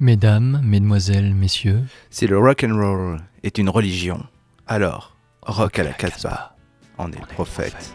Mesdames, mesdemoiselles, messieurs, Si le rock and roll est une religion, alors rock à la Casbah en est le prophète.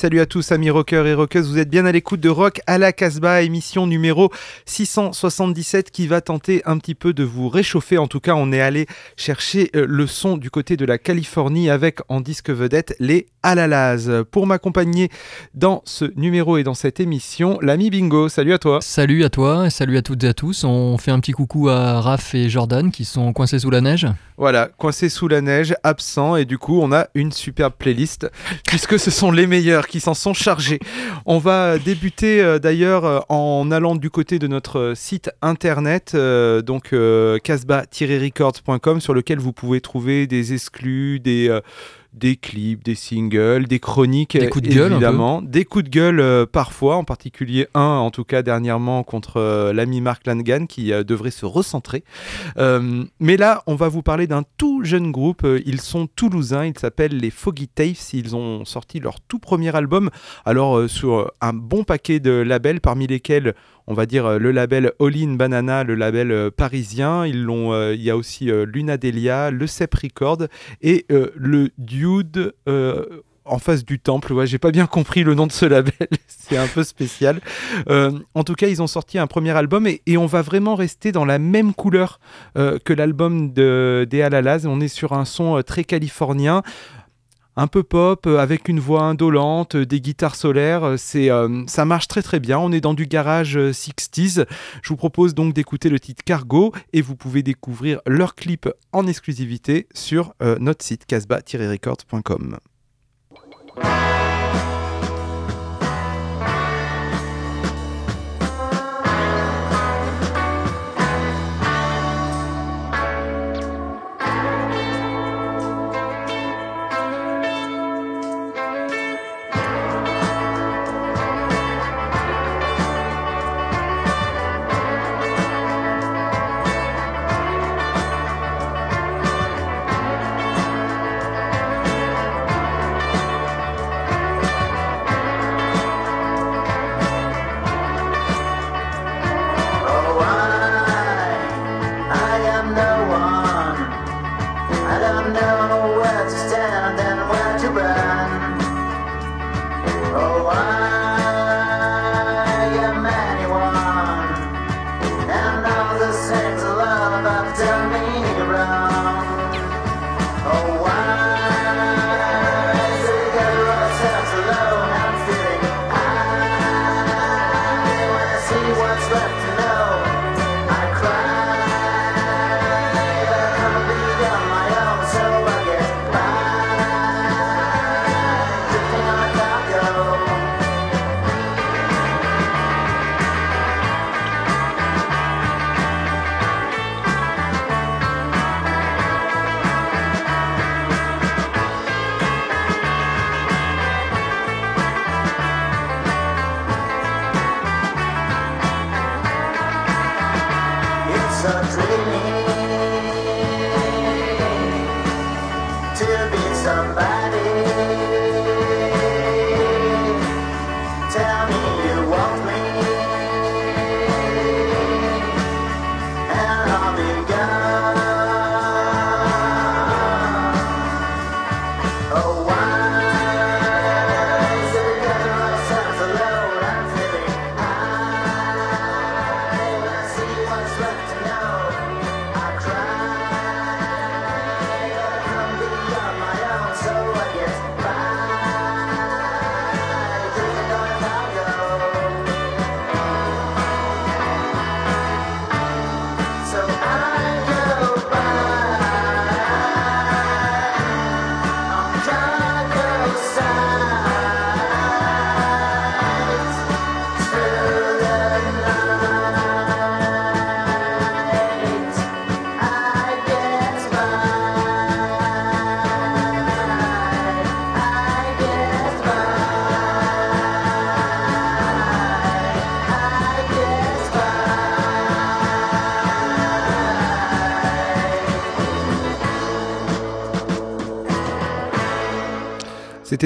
Salut à tous amis rockers et rockeuses, vous êtes bien à l'écoute de Rock à la Casbah, émission numéro 677 qui va tenter un petit peu de vous réchauffer. En tout cas, on est allé chercher euh, le son du côté de la Californie avec en disque vedette les Alalaz. Pour m'accompagner dans ce numéro et dans cette émission, l'ami Bingo, salut à toi. salut à toi, et salut à toutes et à tous. On fait un petit coucou à Raph et Jordan qui sont coincés sous la neige. Voilà, coincé sous la neige, absent, et du coup, on a une superbe playlist, puisque ce sont les meilleurs qui s'en sont chargés. On va débuter euh, d'ailleurs euh, en allant du côté de notre euh, site internet, donc casbah-records.com, sur lequel vous pouvez trouver des exclus, des. Euh, des clips, des singles, des chroniques, Des coups de euh, gueule, évidemment, des coups de gueule euh, parfois, en particulier un en tout cas dernièrement contre euh, l'ami Mark Langan qui euh, devrait se recentrer. Euh, mais là, on va vous parler d'un tout jeune groupe. Euh, Ils sont toulousains. Ils s'appellent les Foggy Tapes. Ils ont sorti leur tout premier album. Alors, euh, sur un bon paquet de labels, parmi lesquels on va dire euh, le label All In Banana, le label euh, parisien. Euh, il y a aussi Luna Delia, le Cep Record et le Dude. en face du temple, ouais, j'ai pas bien compris le nom de ce label, c'est un peu spécial. En tout cas, ils ont sorti un premier album et, on va vraiment rester dans la même couleur que l'album de, des Alalaz. On est sur un son très californien, un peu pop, euh, avec une voix indolente, euh, des guitares solaires. euh, C'est, ça marche très très bien. On est dans du garage euh, 60s. Je vous propose donc d'écouter le titre Cargo et vous pouvez découvrir leur clip en exclusivité sur notre site casbah-records.com.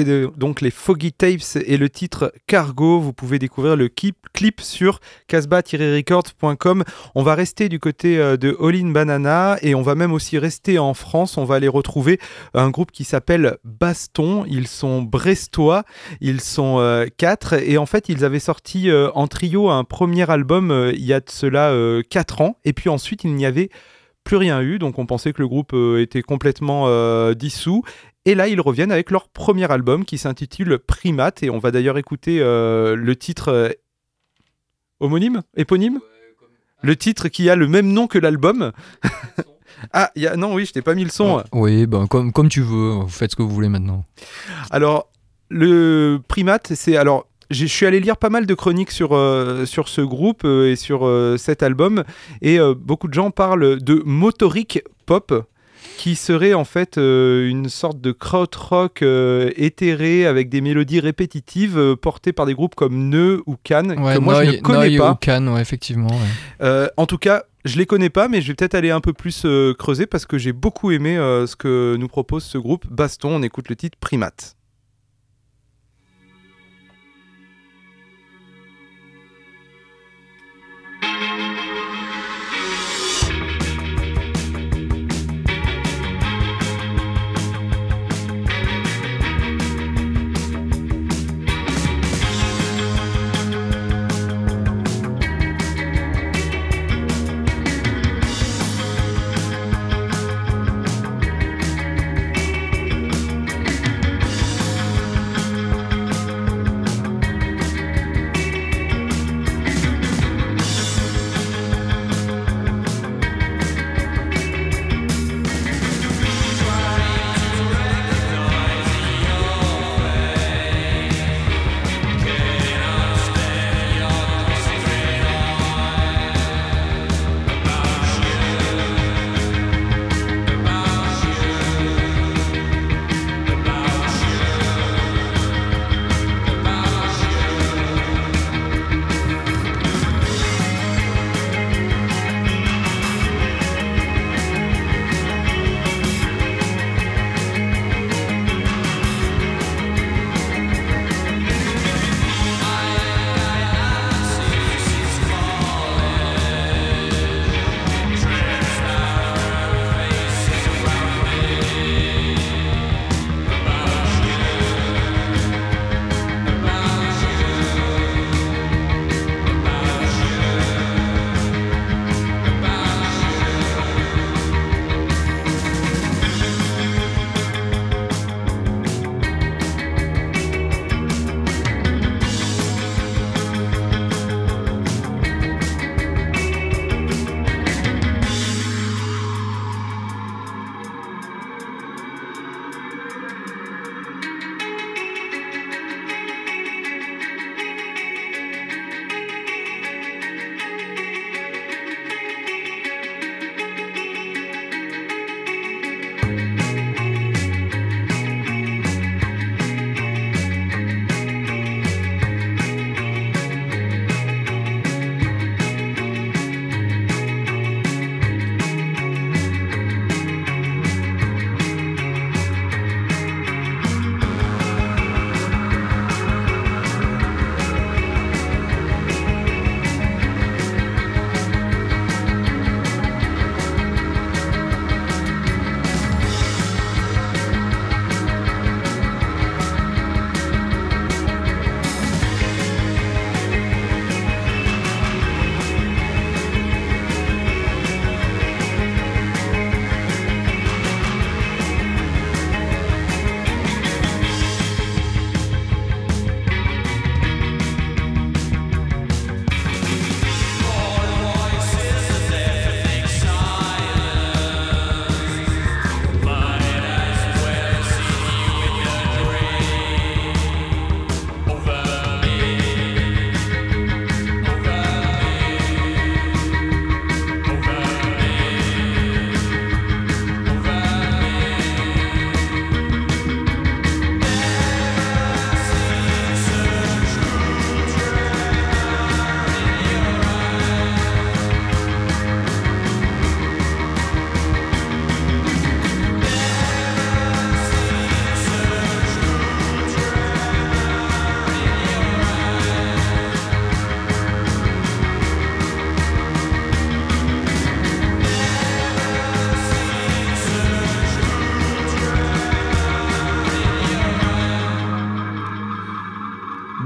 Donc les Foggy Tapes et le titre Cargo. Vous pouvez découvrir le clip, sur casbah-records.com. On va rester du côté euh, de All In Banana et on va même aussi rester en France. On va aller retrouver un groupe qui s'appelle Baston. Ils sont brestois, ils sont euh, quatre et en fait ils avaient sorti euh, en trio un premier album il y a de cela quatre ans et puis ensuite il n'y avait plus rien eu, donc on pensait que le groupe était complètement dissous. Et là, ils reviennent avec leur premier album qui s'intitule Primate, et on va d'ailleurs écouter euh, le titre euh, homonyme, éponyme, le titre qui a le même nom que l'album? ah, il y a... non, oui, je t'ai pas mis le son. Oui, ben, comme, comme tu veux, vous faites ce que vous voulez maintenant. Alors, le primate, c'est alors. Je suis allé lire pas mal de chroniques sur, euh, sur ce groupe euh, et sur euh, cet album, et beaucoup de gens parlent de motorique pop, qui serait en fait euh, une sorte de krautrock euh, éthéré avec des mélodies répétitives euh, portées par des groupes comme Neu ou Cannes, Ouais, que moi je ne connais Noy pas. ou Cannes, ouais, effectivement. ouais. Euh, en tout cas, je les connais pas, mais je vais peut-être aller un peu plus creuser parce que j'ai beaucoup aimé ce que nous propose ce groupe Baston. On écoute le titre. Primate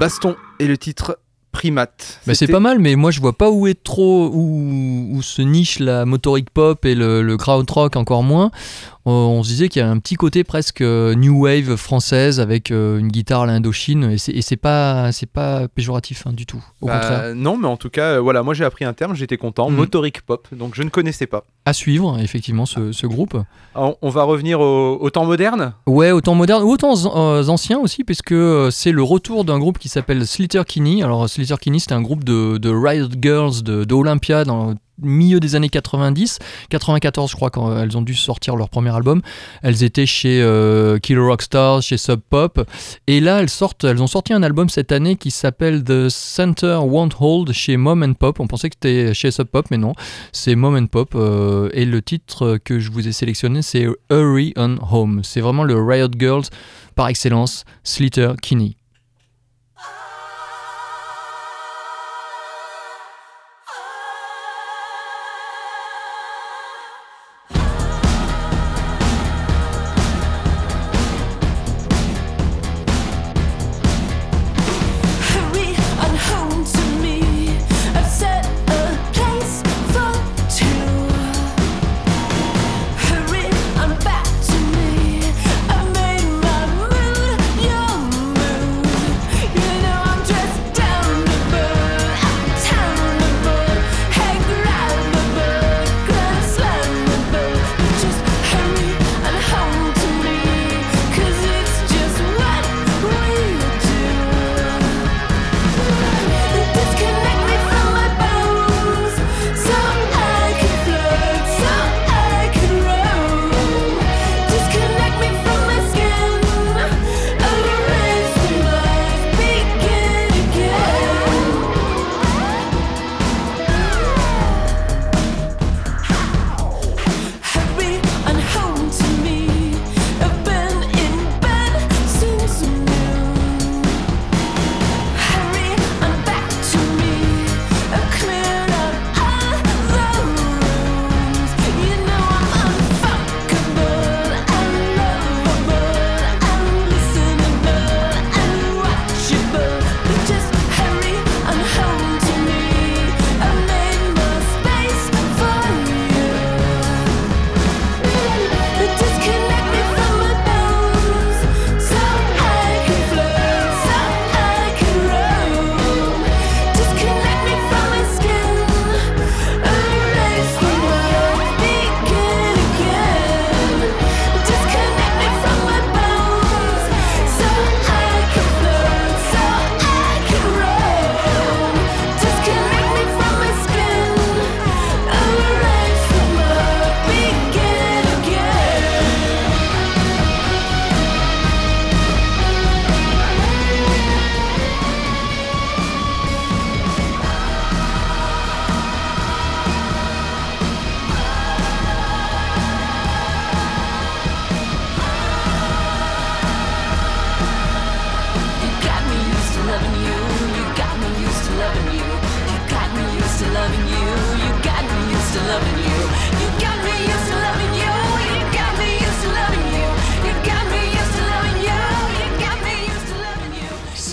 Baston et le titre Primate. Bah, c'est pas mal, mais moi je vois pas où est trop où, où se niche la motoric pop et le, le krautrock encore moins. On, on se disait qu'il y a un petit côté presque euh, new wave française avec euh, une guitare à l'Indochine et c'est c'est pas c'est pas péjoratif hein, du tout. Au Bah, contraire, Non, mais en tout cas, euh, voilà, moi j'ai appris un terme, j'étais content. Mhm. Motoric pop, donc je ne connaissais pas. à suivre effectivement ce, ce groupe. Alors, on va revenir au, au temps moderne? Ouais, autant moderne, ou autant euh, ancien aussi, puisque euh, c'est le retour d'un groupe qui s'appelle Slater Kinney. Alors, Slater Kinney, c'était un groupe de, de Riot Girls de, de Olympia dans milieu des années 90, 94 je crois quand elles ont dû sortir leur premier album. Elles étaient chez euh, Killer Rockstars, chez Sub Pop, et là elles sortent, elles ont sorti un album cette année qui s'appelle The Center Won't Hold chez Mom and Pop. On pensait que c'était chez Sub Pop, mais non, c'est Mom and Pop. euh, et le titre que je vous ai sélectionné, c'est Hurry on Home. C'est vraiment le Riot Girls par excellence, Slater Kinney.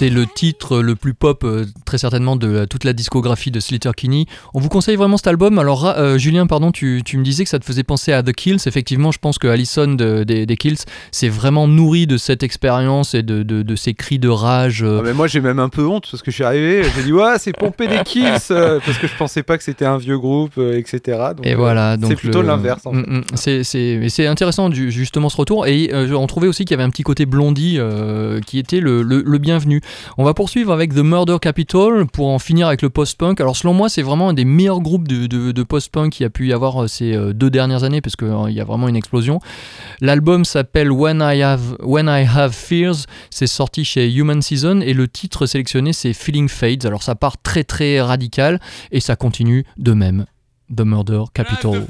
C'est le titre le plus pop, euh, très certainement, de toute la discographie de Slater Kinney. On vous conseille vraiment cet album. Alors, euh, Julien, pardon, tu, tu me disais que ça te faisait penser à The Kills. Effectivement, je pense que Allison de- des, des Kills s'est vraiment nourri de cette expérience et de, de, ces cris de rage. euh, Ah, mais moi j'ai même un peu honte parce que je suis arrivé, j'ai dit ouais c'est pompé des kills parce que je pensais pas que c'était un vieux groupe etc. Donc, Et euh, voilà, donc c'est plutôt le- l'inverse en fait. Mm, mm. C'est c'est mais c'est intéressant du- justement ce retour et euh, on trouvait aussi qu'il y avait un petit côté blondie qui était le, le- le bienvenu. On va poursuivre avec The Murder Capital pour en finir avec le post-punk. Alors selon moi c'est vraiment un des meilleurs groupes de, de- de post-punk qu'il y a pu y avoir euh, ces euh, deux dernières années parce qu'il y a vraiment une explosion. L'album s'appelle When I Have When I Have Fears. C'est sorti chez Human Season et le titre sélectionné c'est Feeling Fades. Alors ça part très très radical et ça continue de même. The Murder Capital.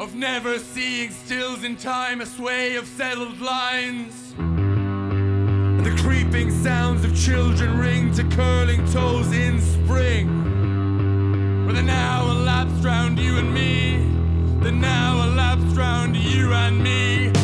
Of never seeing stills in time, a sway of settled lines. And the creeping sounds of children ring to curling toes in spring. Where the now elapsed round you and me, the now elapsed round you and me,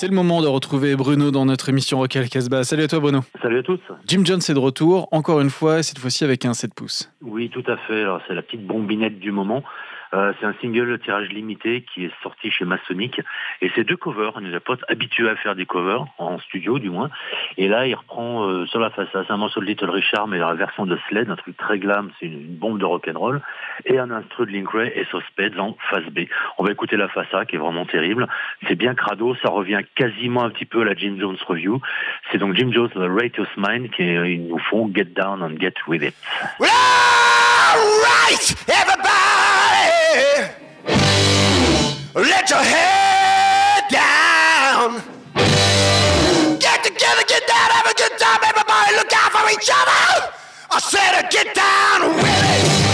C'est le moment de retrouver Bruno dans notre émission Rock al Casbah. Salut à toi Bruno. Salut à tous. Jim Jones est de retour, encore une fois, cette fois-ci avec un 7 pouces. Oui, tout à fait. Alors, c'est la petite bombinette du moment. Euh, c'est un single tirage limité qui est sorti chez Masonic. Et c'est deux covers. On est pas habitué à faire des covers, en studio du moins. Et là, il reprend euh, sur la façade. C'est un morceau de Little Richard, mais la version de Sled, un truc très glam, c'est une, bombe de rock'n'roll. Et un instru de Link Ray et Sospeds en face B. On va écouter la façade qui est vraiment terrible. C'est bien crado, ça revient quasiment un petit peu à la Jim Jones Review. C'est donc Jim Jones, The Righteous Mind, qui nous font Get Down and Get With It. Let your head down. Get together, get down, have a good time, everybody, look out for each other. I said, get down with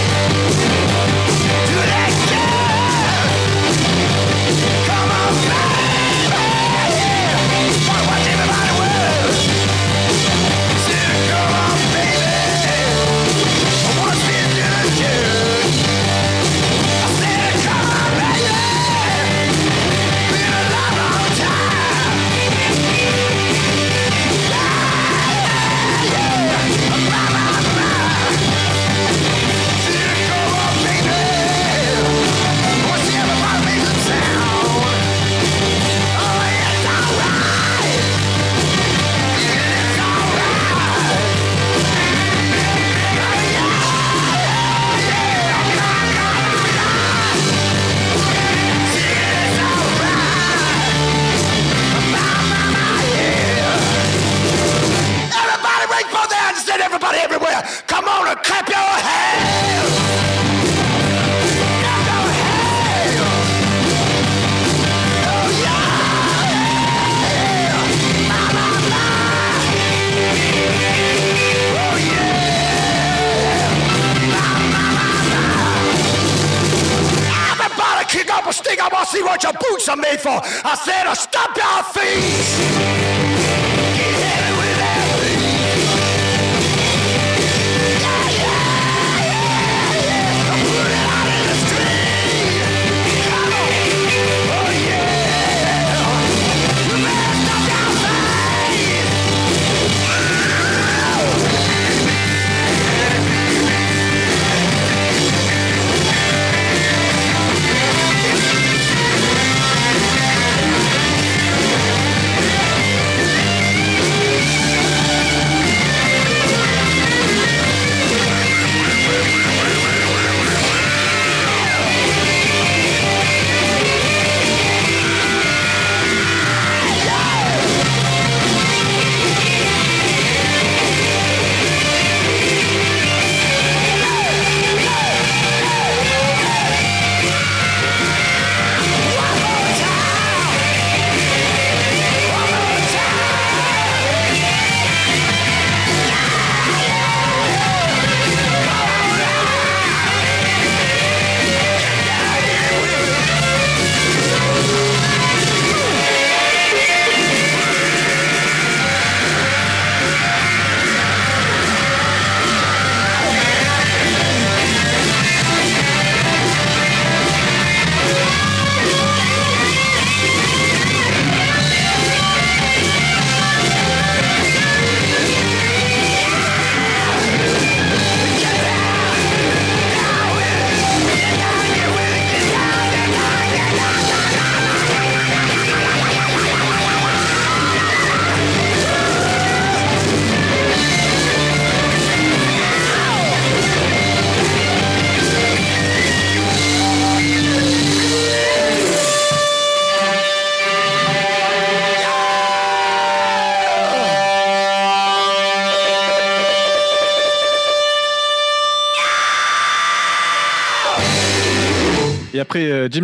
up a stick. I want to see what your boots are made for. I said, stop your feet.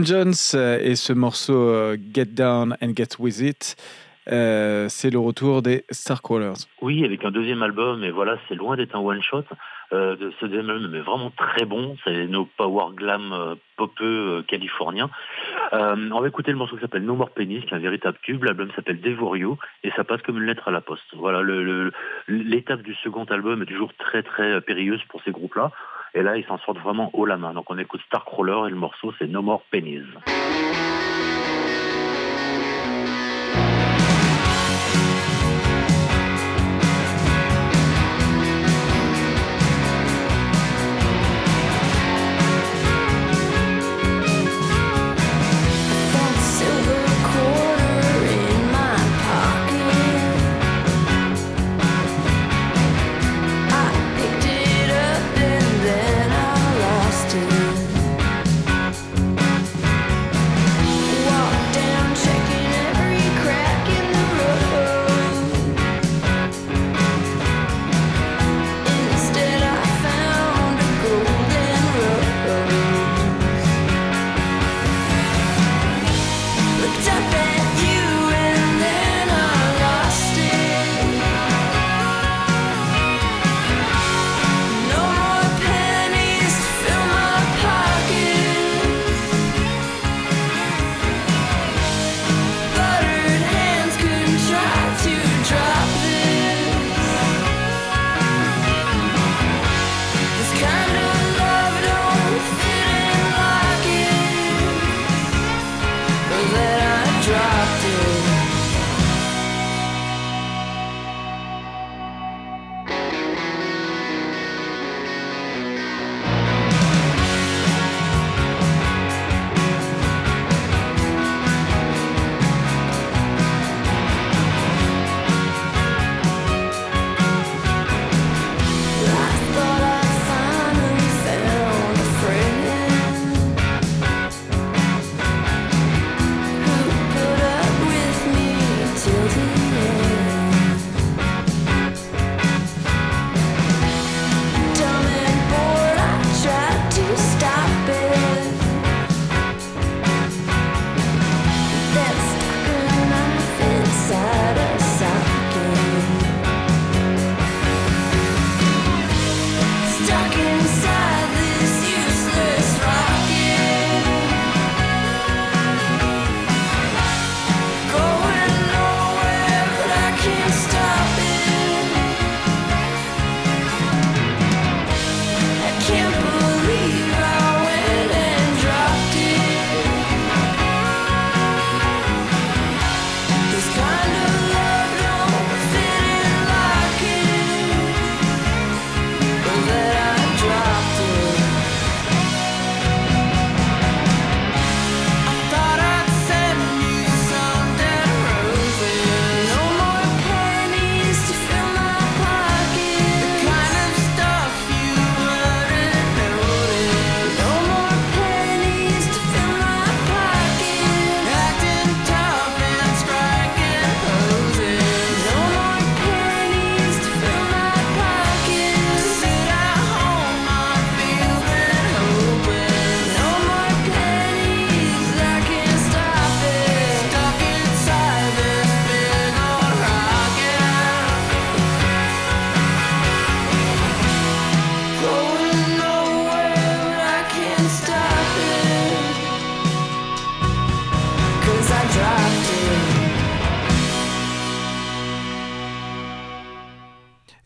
Jones euh, et ce morceau euh, Get Down and Get With It, euh, c'est le retour des Starcrawlers. Oui, avec un deuxième album, et voilà, c'est loin d'être un one-shot. Ce deuxième album est vraiment très bon. C'est nos power glam euh, popeux californiens. On va écouter le morceau qui s'appelle No More Penis, qui est un véritable tube. L'album s'appelle Devour You, et ça passe comme une lettre à la poste. Voilà, l'étape du second album est toujours très très périlleuse pour ces groupes-là. Et là, ils s'en sortent vraiment haut la main. Donc on écoute Starcrawler et le morceau c'est No More Pennies.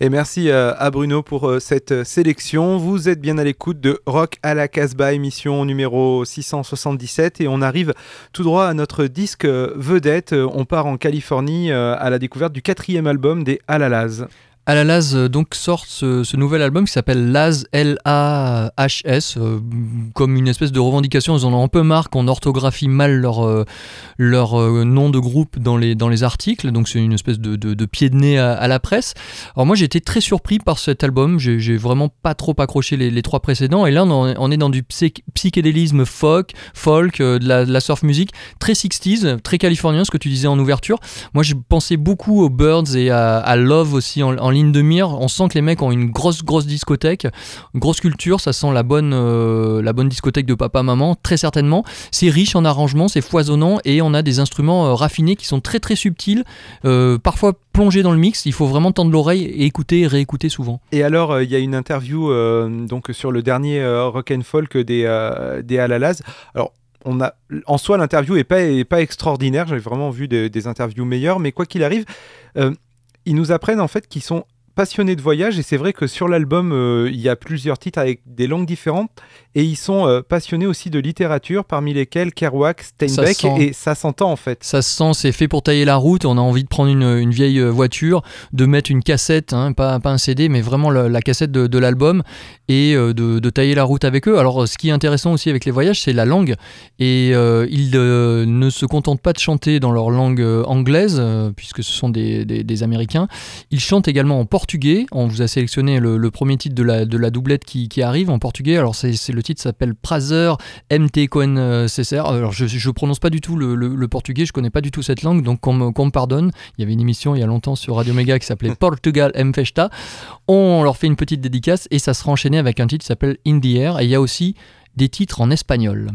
Merci euh, à Bruno pour euh, cette euh, sélection. Vous êtes bien à l'écoute de Rock à la Casbah, émission numéro 677. Et on arrive tout droit à notre disque vedette. On part en Californie à la découverte du quatrième album des Alalaz. Alalaz euh, donc sort ce, ce nouvel album qui s'appelle Laz L-A-H-S euh, comme une espèce de revendication. Ils en ont un peu marre qu'on orthographie mal leur, euh, leur nom de groupe dans les, dans les articles. Donc c'est une espèce de, de, pied de nez à, la presse. Alors moi j'ai été très surpris par cet album. J'ai vraiment pas trop accroché les, trois précédents. Et là on, est dans du psy- psychédélisme folk, folk de, la, surf music, très 60s, très californien, ce que tu disais en ouverture. Moi je pensais beaucoup aux Birds et à, à Love aussi en, en ligne de mire. On sent que les mecs ont une grosse, grosse discothèque, grosse culture. Ça sent la bonne, euh, la bonne discothèque de papa-maman, très certainement. C'est riche en arrangements, c'est foisonnant et on a des instruments euh, raffinés qui sont très, très subtils, euh, parfois plongés dans le mix. Il faut vraiment tendre l'oreille et écouter réécouter souvent. Et alors, il y a une interview donc sur le dernier Rock and Folk des, des Alalaz. Alors, on a, en soi, l'interview est pas, est pas extraordinaire. J'ai vraiment vu des, interviews meilleures, mais quoi qu'il arrive, ils nous apprennent en fait qu'ils sont passionnés de voyage et c'est vrai que sur l'album euh, il y a plusieurs titres avec des langues différentes et ils sont euh, passionnés aussi de littérature parmi lesquels Kerouac, Steinbeck Ça sent. et ça s'entend en fait. Ça se sent, c'est fait pour tailler la route. On a envie de prendre une, une vieille euh, voiture, de mettre une cassette, hein, pas, pas un CD, mais vraiment la, la cassette de, de l'album et euh, de, de tailler la route avec eux. Alors, ce qui est intéressant aussi avec les voyages, c'est la langue. Et ils ne se contentent pas de chanter dans leur langue anglaise, puisque ce sont des, des- des Américains. Ils chantent également en portugais. On vous a sélectionné le, le premier titre de la, de la doublette qui, qui arrive en portugais. Alors, c'est le titre s'appelle Prazer MT Cohen euh, CSR. Alors, je, je prononce pas du tout le, le- le portugais, je connais pas du tout cette langue, donc qu'on me, qu'on me pardonne. Il y avait une émission il y a longtemps sur Radio Mega qui s'appelait Portugal M Festa. On leur fait une petite dédicace et ça sera enchaîné avec un titre qui s'appelle In the Air. Et il y a aussi des titres en espagnol.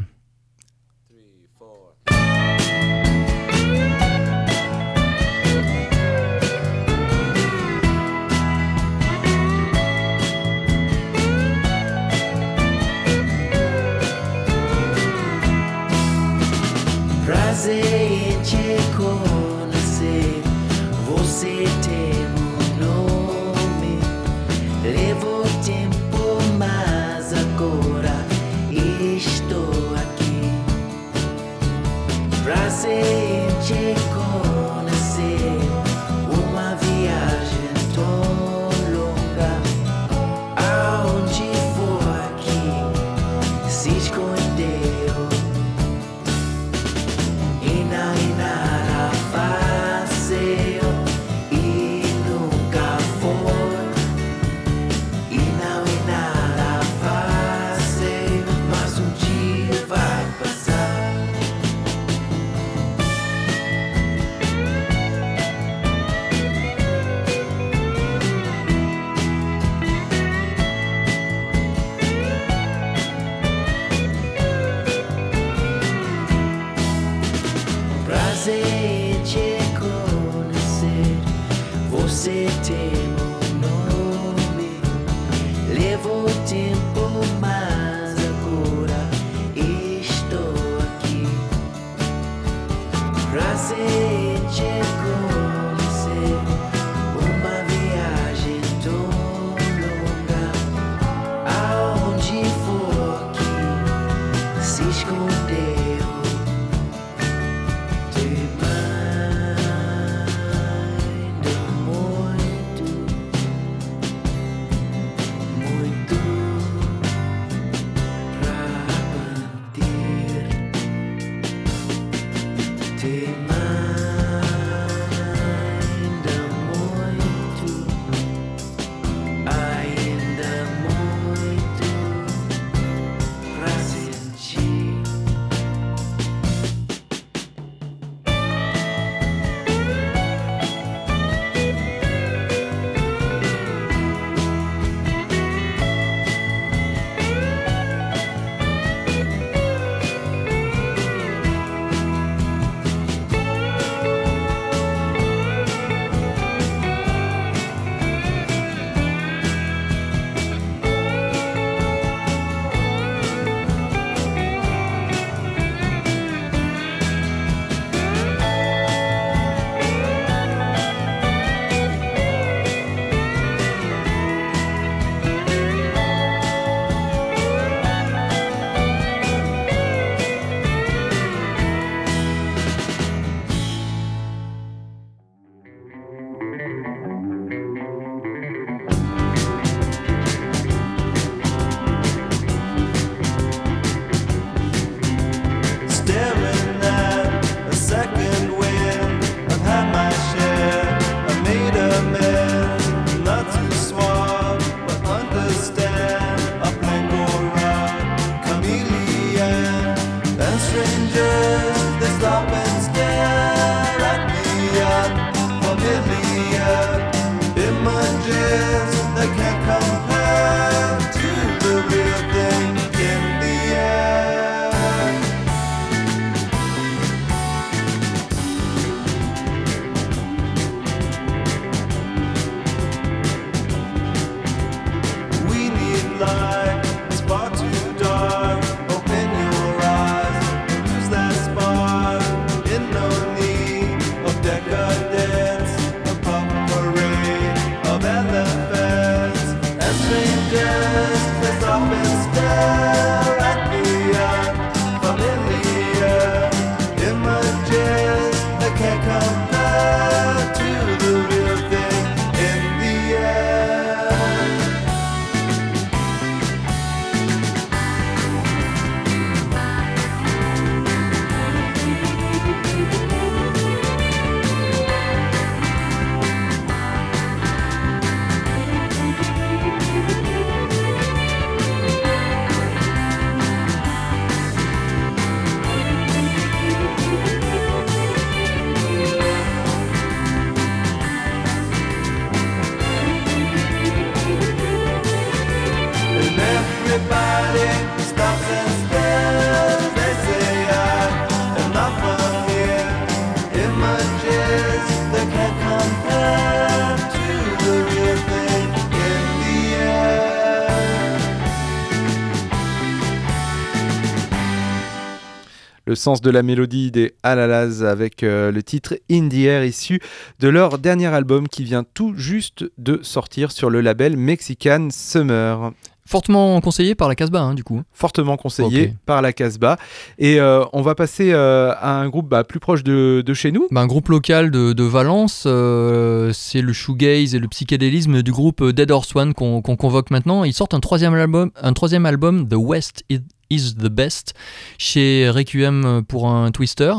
Sens de la mélodie des Alalas avec euh, le titre In the Air issu de leur dernier album qui vient tout juste de sortir sur le label Mexican Summer. Fortement conseillé par la Casbah, hein, du coup. Fortement conseillé par la Casbah. Et euh, on va passer euh, à un groupe bah, plus proche de, de chez nous. Bah, un groupe local de, de Valence, euh, c'est le shoegaze et le psychédélisme du groupe Dead Horse One qu'on convoque maintenant. Ils sortent un troisième album, un troisième album The West is, the Best, chez Requiem pour un Twister.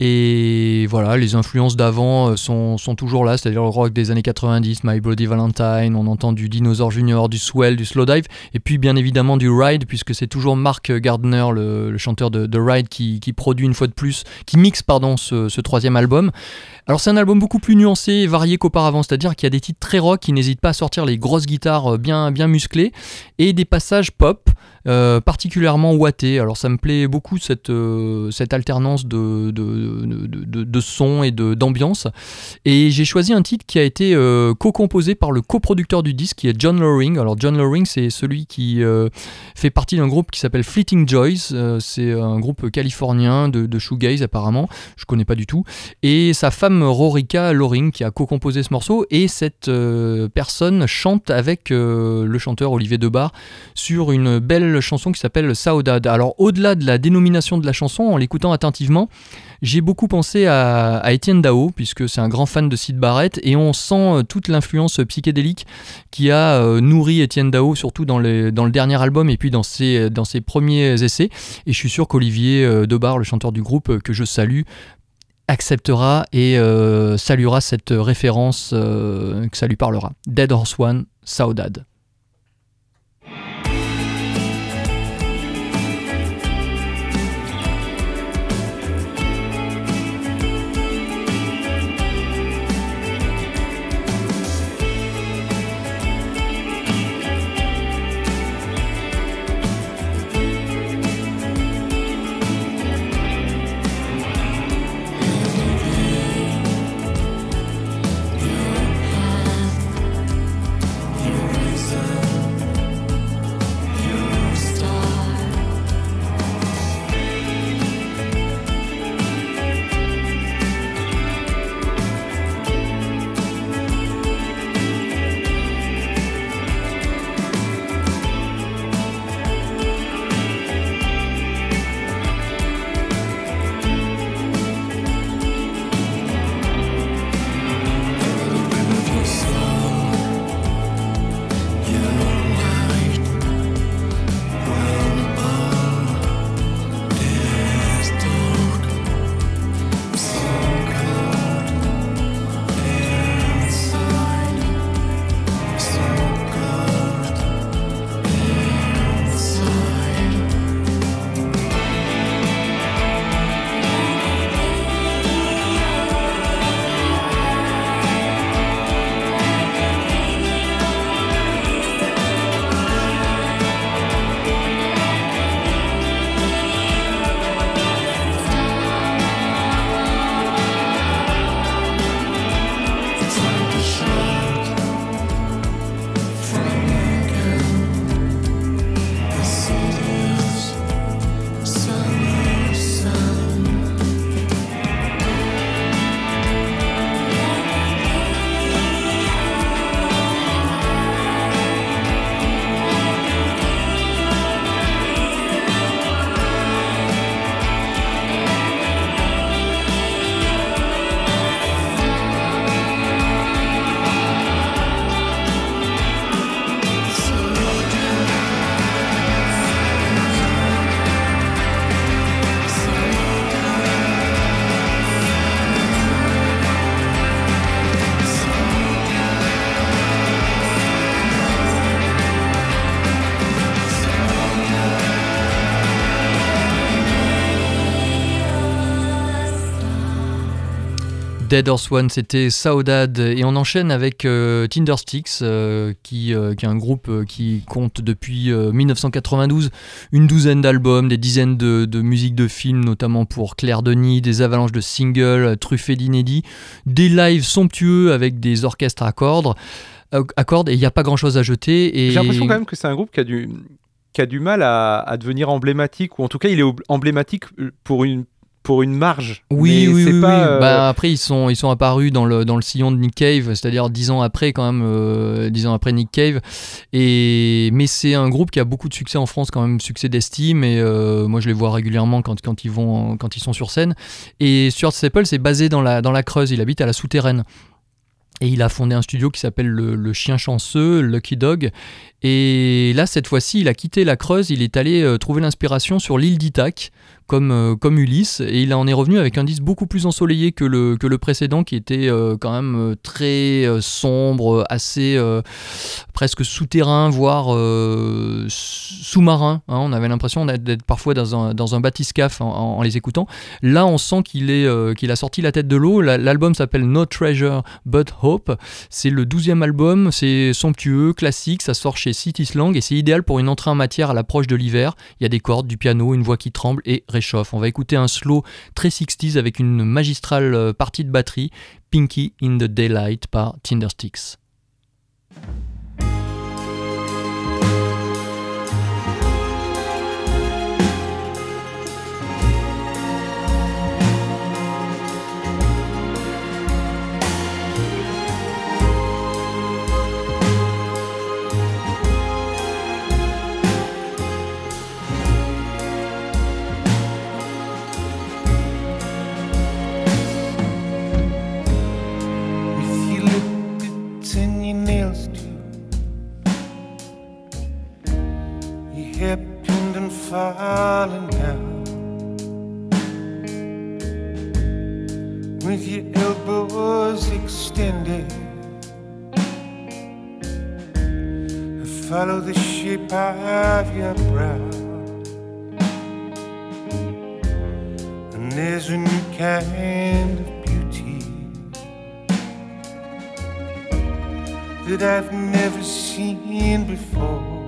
Et voilà, les influences d'avant euh, sont, sont toujours là, c'est-à-dire le rock des années 90, My Bloody Valentine, on entend du Dinosaur Junior, du Swell, du Slowdive, et puis bien évidemment du Ride, puisque c'est toujours Mark Gardner, le, chanteur de, de Ride, qui, qui produit une fois de plus, qui mixe pardon, ce troisième album. Alors c'est un album beaucoup plus nuancé et varié qu'auparavant, c'est-à-dire qu'il y a des titres très rock qui n'hésitent pas à sortir les grosses guitares euh, bien, bien musclées et des passages pop euh, particulièrement wattés. Alors ça me plaît beaucoup cette, euh, cette alternance de, de, de, de- sons et d'ambiance. Et j'ai choisi un titre qui a été co-composé par le coproducteur du disque qui est John Loring. Alors John Loring c'est celui qui fait partie d'un groupe qui s'appelle Fleeting Joys. C'est un groupe californien de, de shoegaze apparemment. Je connais pas du tout et sa femme Rorica Loring qui a co-composé ce morceau et cette euh, personne chante avec euh, le chanteur Olivier Debar sur une belle chanson qui s'appelle Saudade. Alors au-delà de la dénomination de la chanson, en l'écoutant attentivement, j'ai beaucoup pensé à, Étienne Dao puisque c'est un grand fan de Sid Barrett et on sent euh, toute l'influence psychédélique qui a nourri Étienne Dao surtout dans, le dernier album et puis dans ses, dans ses premiers essais et je suis sûr qu'Olivier Debar, le chanteur du groupe que je salue, acceptera et euh, saluera cette référence euh, que ça lui parlera. Dead Horse One, Saudade. Dead Horse One, c'était Saudade. Et on enchaîne avec euh, Tindersticks, euh, qui, euh, qui est un groupe euh, qui compte depuis euh, 1992 une douzaine d'albums, des dizaines de, de musiques de films, notamment pour Claire Denis, des avalanches de singles truffés d'inédits, des lives somptueux avec des orchestres à cordes. à cordes, et il n'y a pas grand chose à jeter. Et J'ai l'impression quand même que c'est un groupe qui a du mal à, devenir emblématique, ou en tout cas, il est emblématique pour une, pour une marge. Oui, Mais oui, c'est oui. pas, oui. euh, Bah, après, ils sont, ils sont apparus dans le, dans le sillon de Nick Cave, c'est-à-dire dix ans après, quand même, euh, dix ans après Nick Cave. Et, mais c'est un groupe qui a beaucoup de succès en France, quand même, succès d'estime. Et euh, moi, je les vois régulièrement quand, quand, ils vont, quand ils sont sur scène. Et Stuart Staple, c'est basé dans la, dans la Creuse. Il habite à la Souterraine. Et il a fondé un studio qui s'appelle le, le Chien Chanceux, Lucky Dog. Et là, cette fois-ci, il a quitté la Creuse, il est allé euh, trouver l'inspiration sur l'île d'Ithaque, comme, euh, comme Ulysse, et il en est revenu avec un disque beaucoup plus ensoleillé que le, que le précédent, qui était euh, quand même euh, très sombre, assez presque souterrain, voire sous-marin. hein. On avait l'impression d'être parfois dans un, dans un en, en- les écoutant. Là, on sent qu'il est, qu'il a sorti la tête de l'eau. La- L'album s'appelle No Treasure But Hope. C'est le douzième album, c'est somptueux, classique, ça sort chez City Slang et c'est idéal pour une entrée en matière à l'approche de l'hiver. Il y a des cordes, du piano, une voix qui tremble et On va écouter un slow très 60s avec une magistrale euh, partie de batterie, Pinky in the Daylight par Tindersticks. Pinned and falling down. With your elbows extended. I follow the shape of your brow. And there's a new kind of beauty that I've never seen before.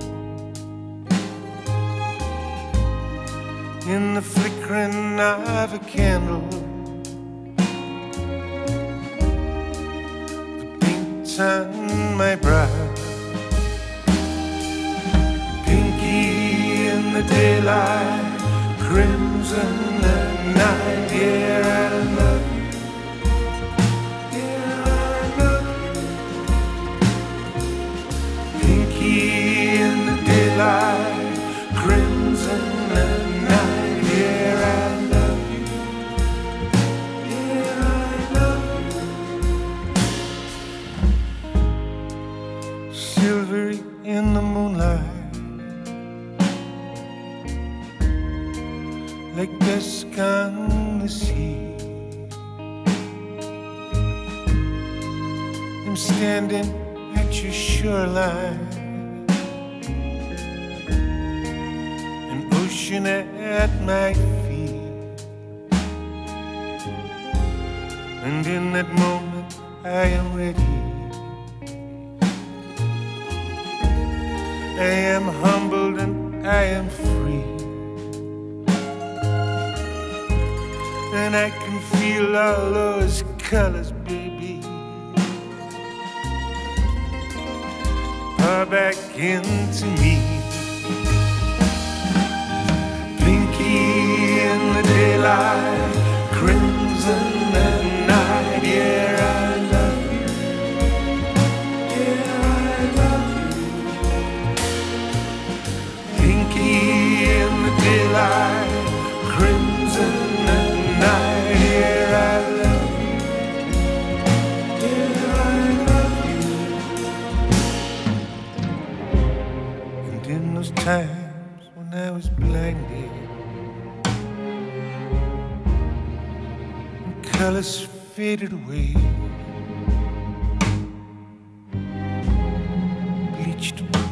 In the flickering of a candle, the paint on my brow, pinky in the daylight, crimson at night. Yeah, I love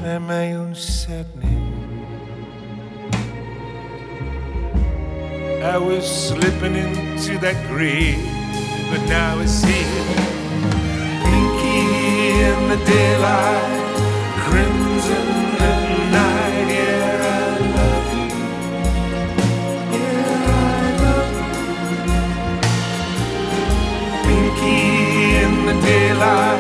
my own sadness. I was slipping into that grave, but now it's here. Pinky in the daylight, crimson at night. Yeah, I love you. Yeah, I love you. Pinky in the daylight,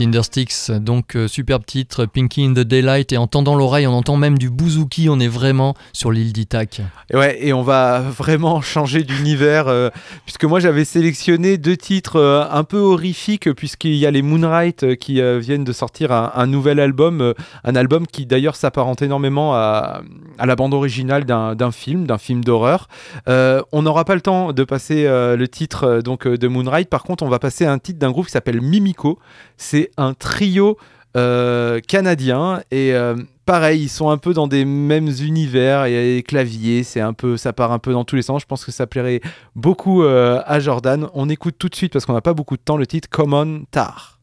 Tindersticks, donc euh, superbe titre, Pinky in the Daylight, et en tendant l'oreille, on entend même du bouzouki, on est vraiment sur l'île d'Ithac. Et ouais, et on va vraiment changer d'univers, euh, puisque moi j'avais sélectionné deux titres euh, un peu horrifiques, puisqu'il y a les Moonlight euh, qui viennent de sortir un, nouvel album, un album qui d'ailleurs s'apparente énormément à, à la bande originale d'un film, d'un film d'horreur. On n'aura pas le temps de passer le titre donc de Moonlight, par contre on va passer un titre d'un groupe qui s'appelle Mimico. C'est un trio euh, canadien et euh, pareil, ils sont un peu dans des mêmes univers. Il y a les claviers, c'est un peu, ça part un peu dans tous les sens. Je pense que ça plairait beaucoup euh, à Jordan. On écoute tout de suite parce qu'on n'a pas beaucoup de temps le titre Common Tar.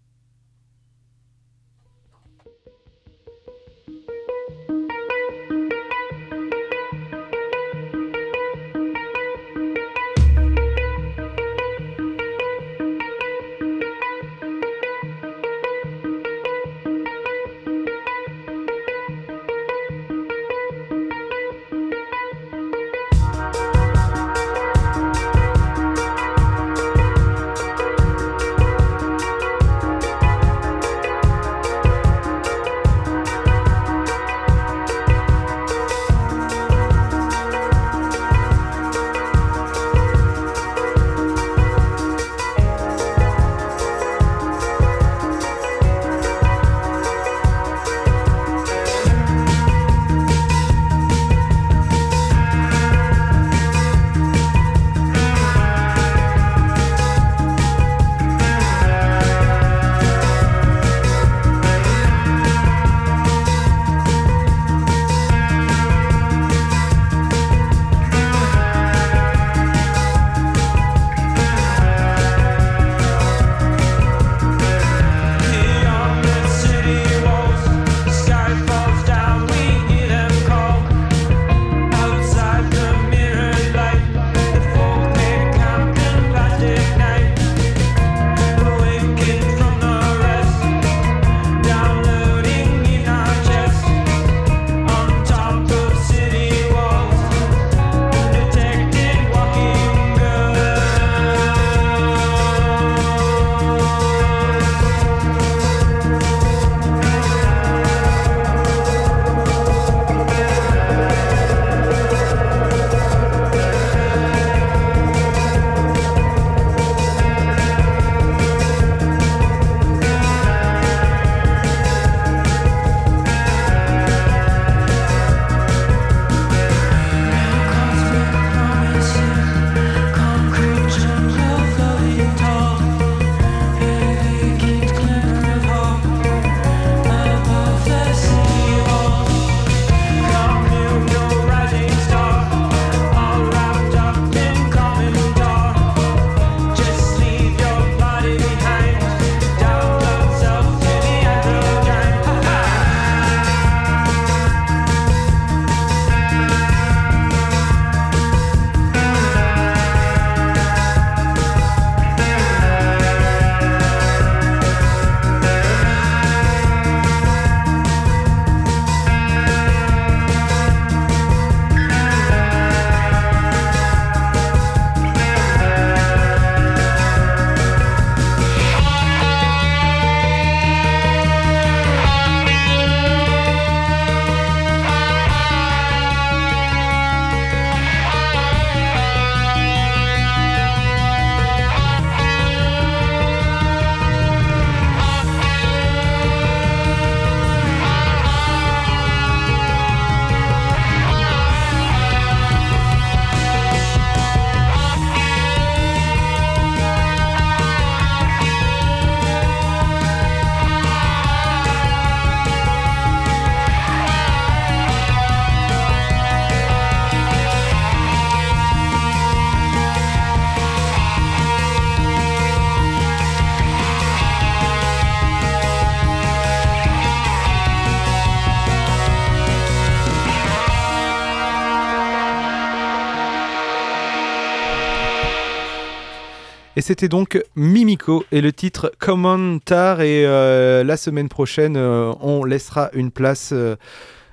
C'était donc Mimico et le titre Common Tar. Et euh, la semaine prochaine, euh, on laissera une place euh,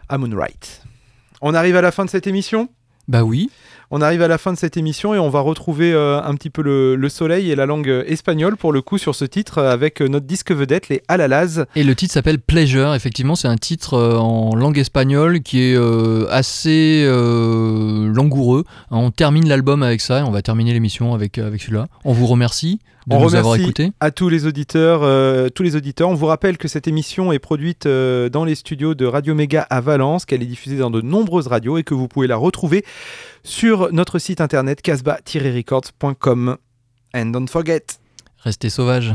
à Moonlight. On arrive à la fin de cette émission? Bah oui. On arrive à la fin de cette émission et on va retrouver euh, un petit peu le, le soleil et la langue euh, espagnole pour le coup sur ce titre euh, avec notre disque vedette, les Alalaz. Et le titre s'appelle Pleasure. Effectivement, c'est un titre en langue espagnole qui est assez langoureux. On termine l'album avec ça et on va terminer l'émission avec, avec celui-là. On vous remercie de On nous avoir remercie écoutés. à tous les auditeurs, euh, tous les auditeurs. On vous rappelle que cette émission est produite euh, dans les studios de Radio Méga à Valence, qu'elle est diffusée dans de nombreuses radios et que vous pouvez la retrouver sur notre site internet casbah-records.com. And don't forget. Restez sauvages.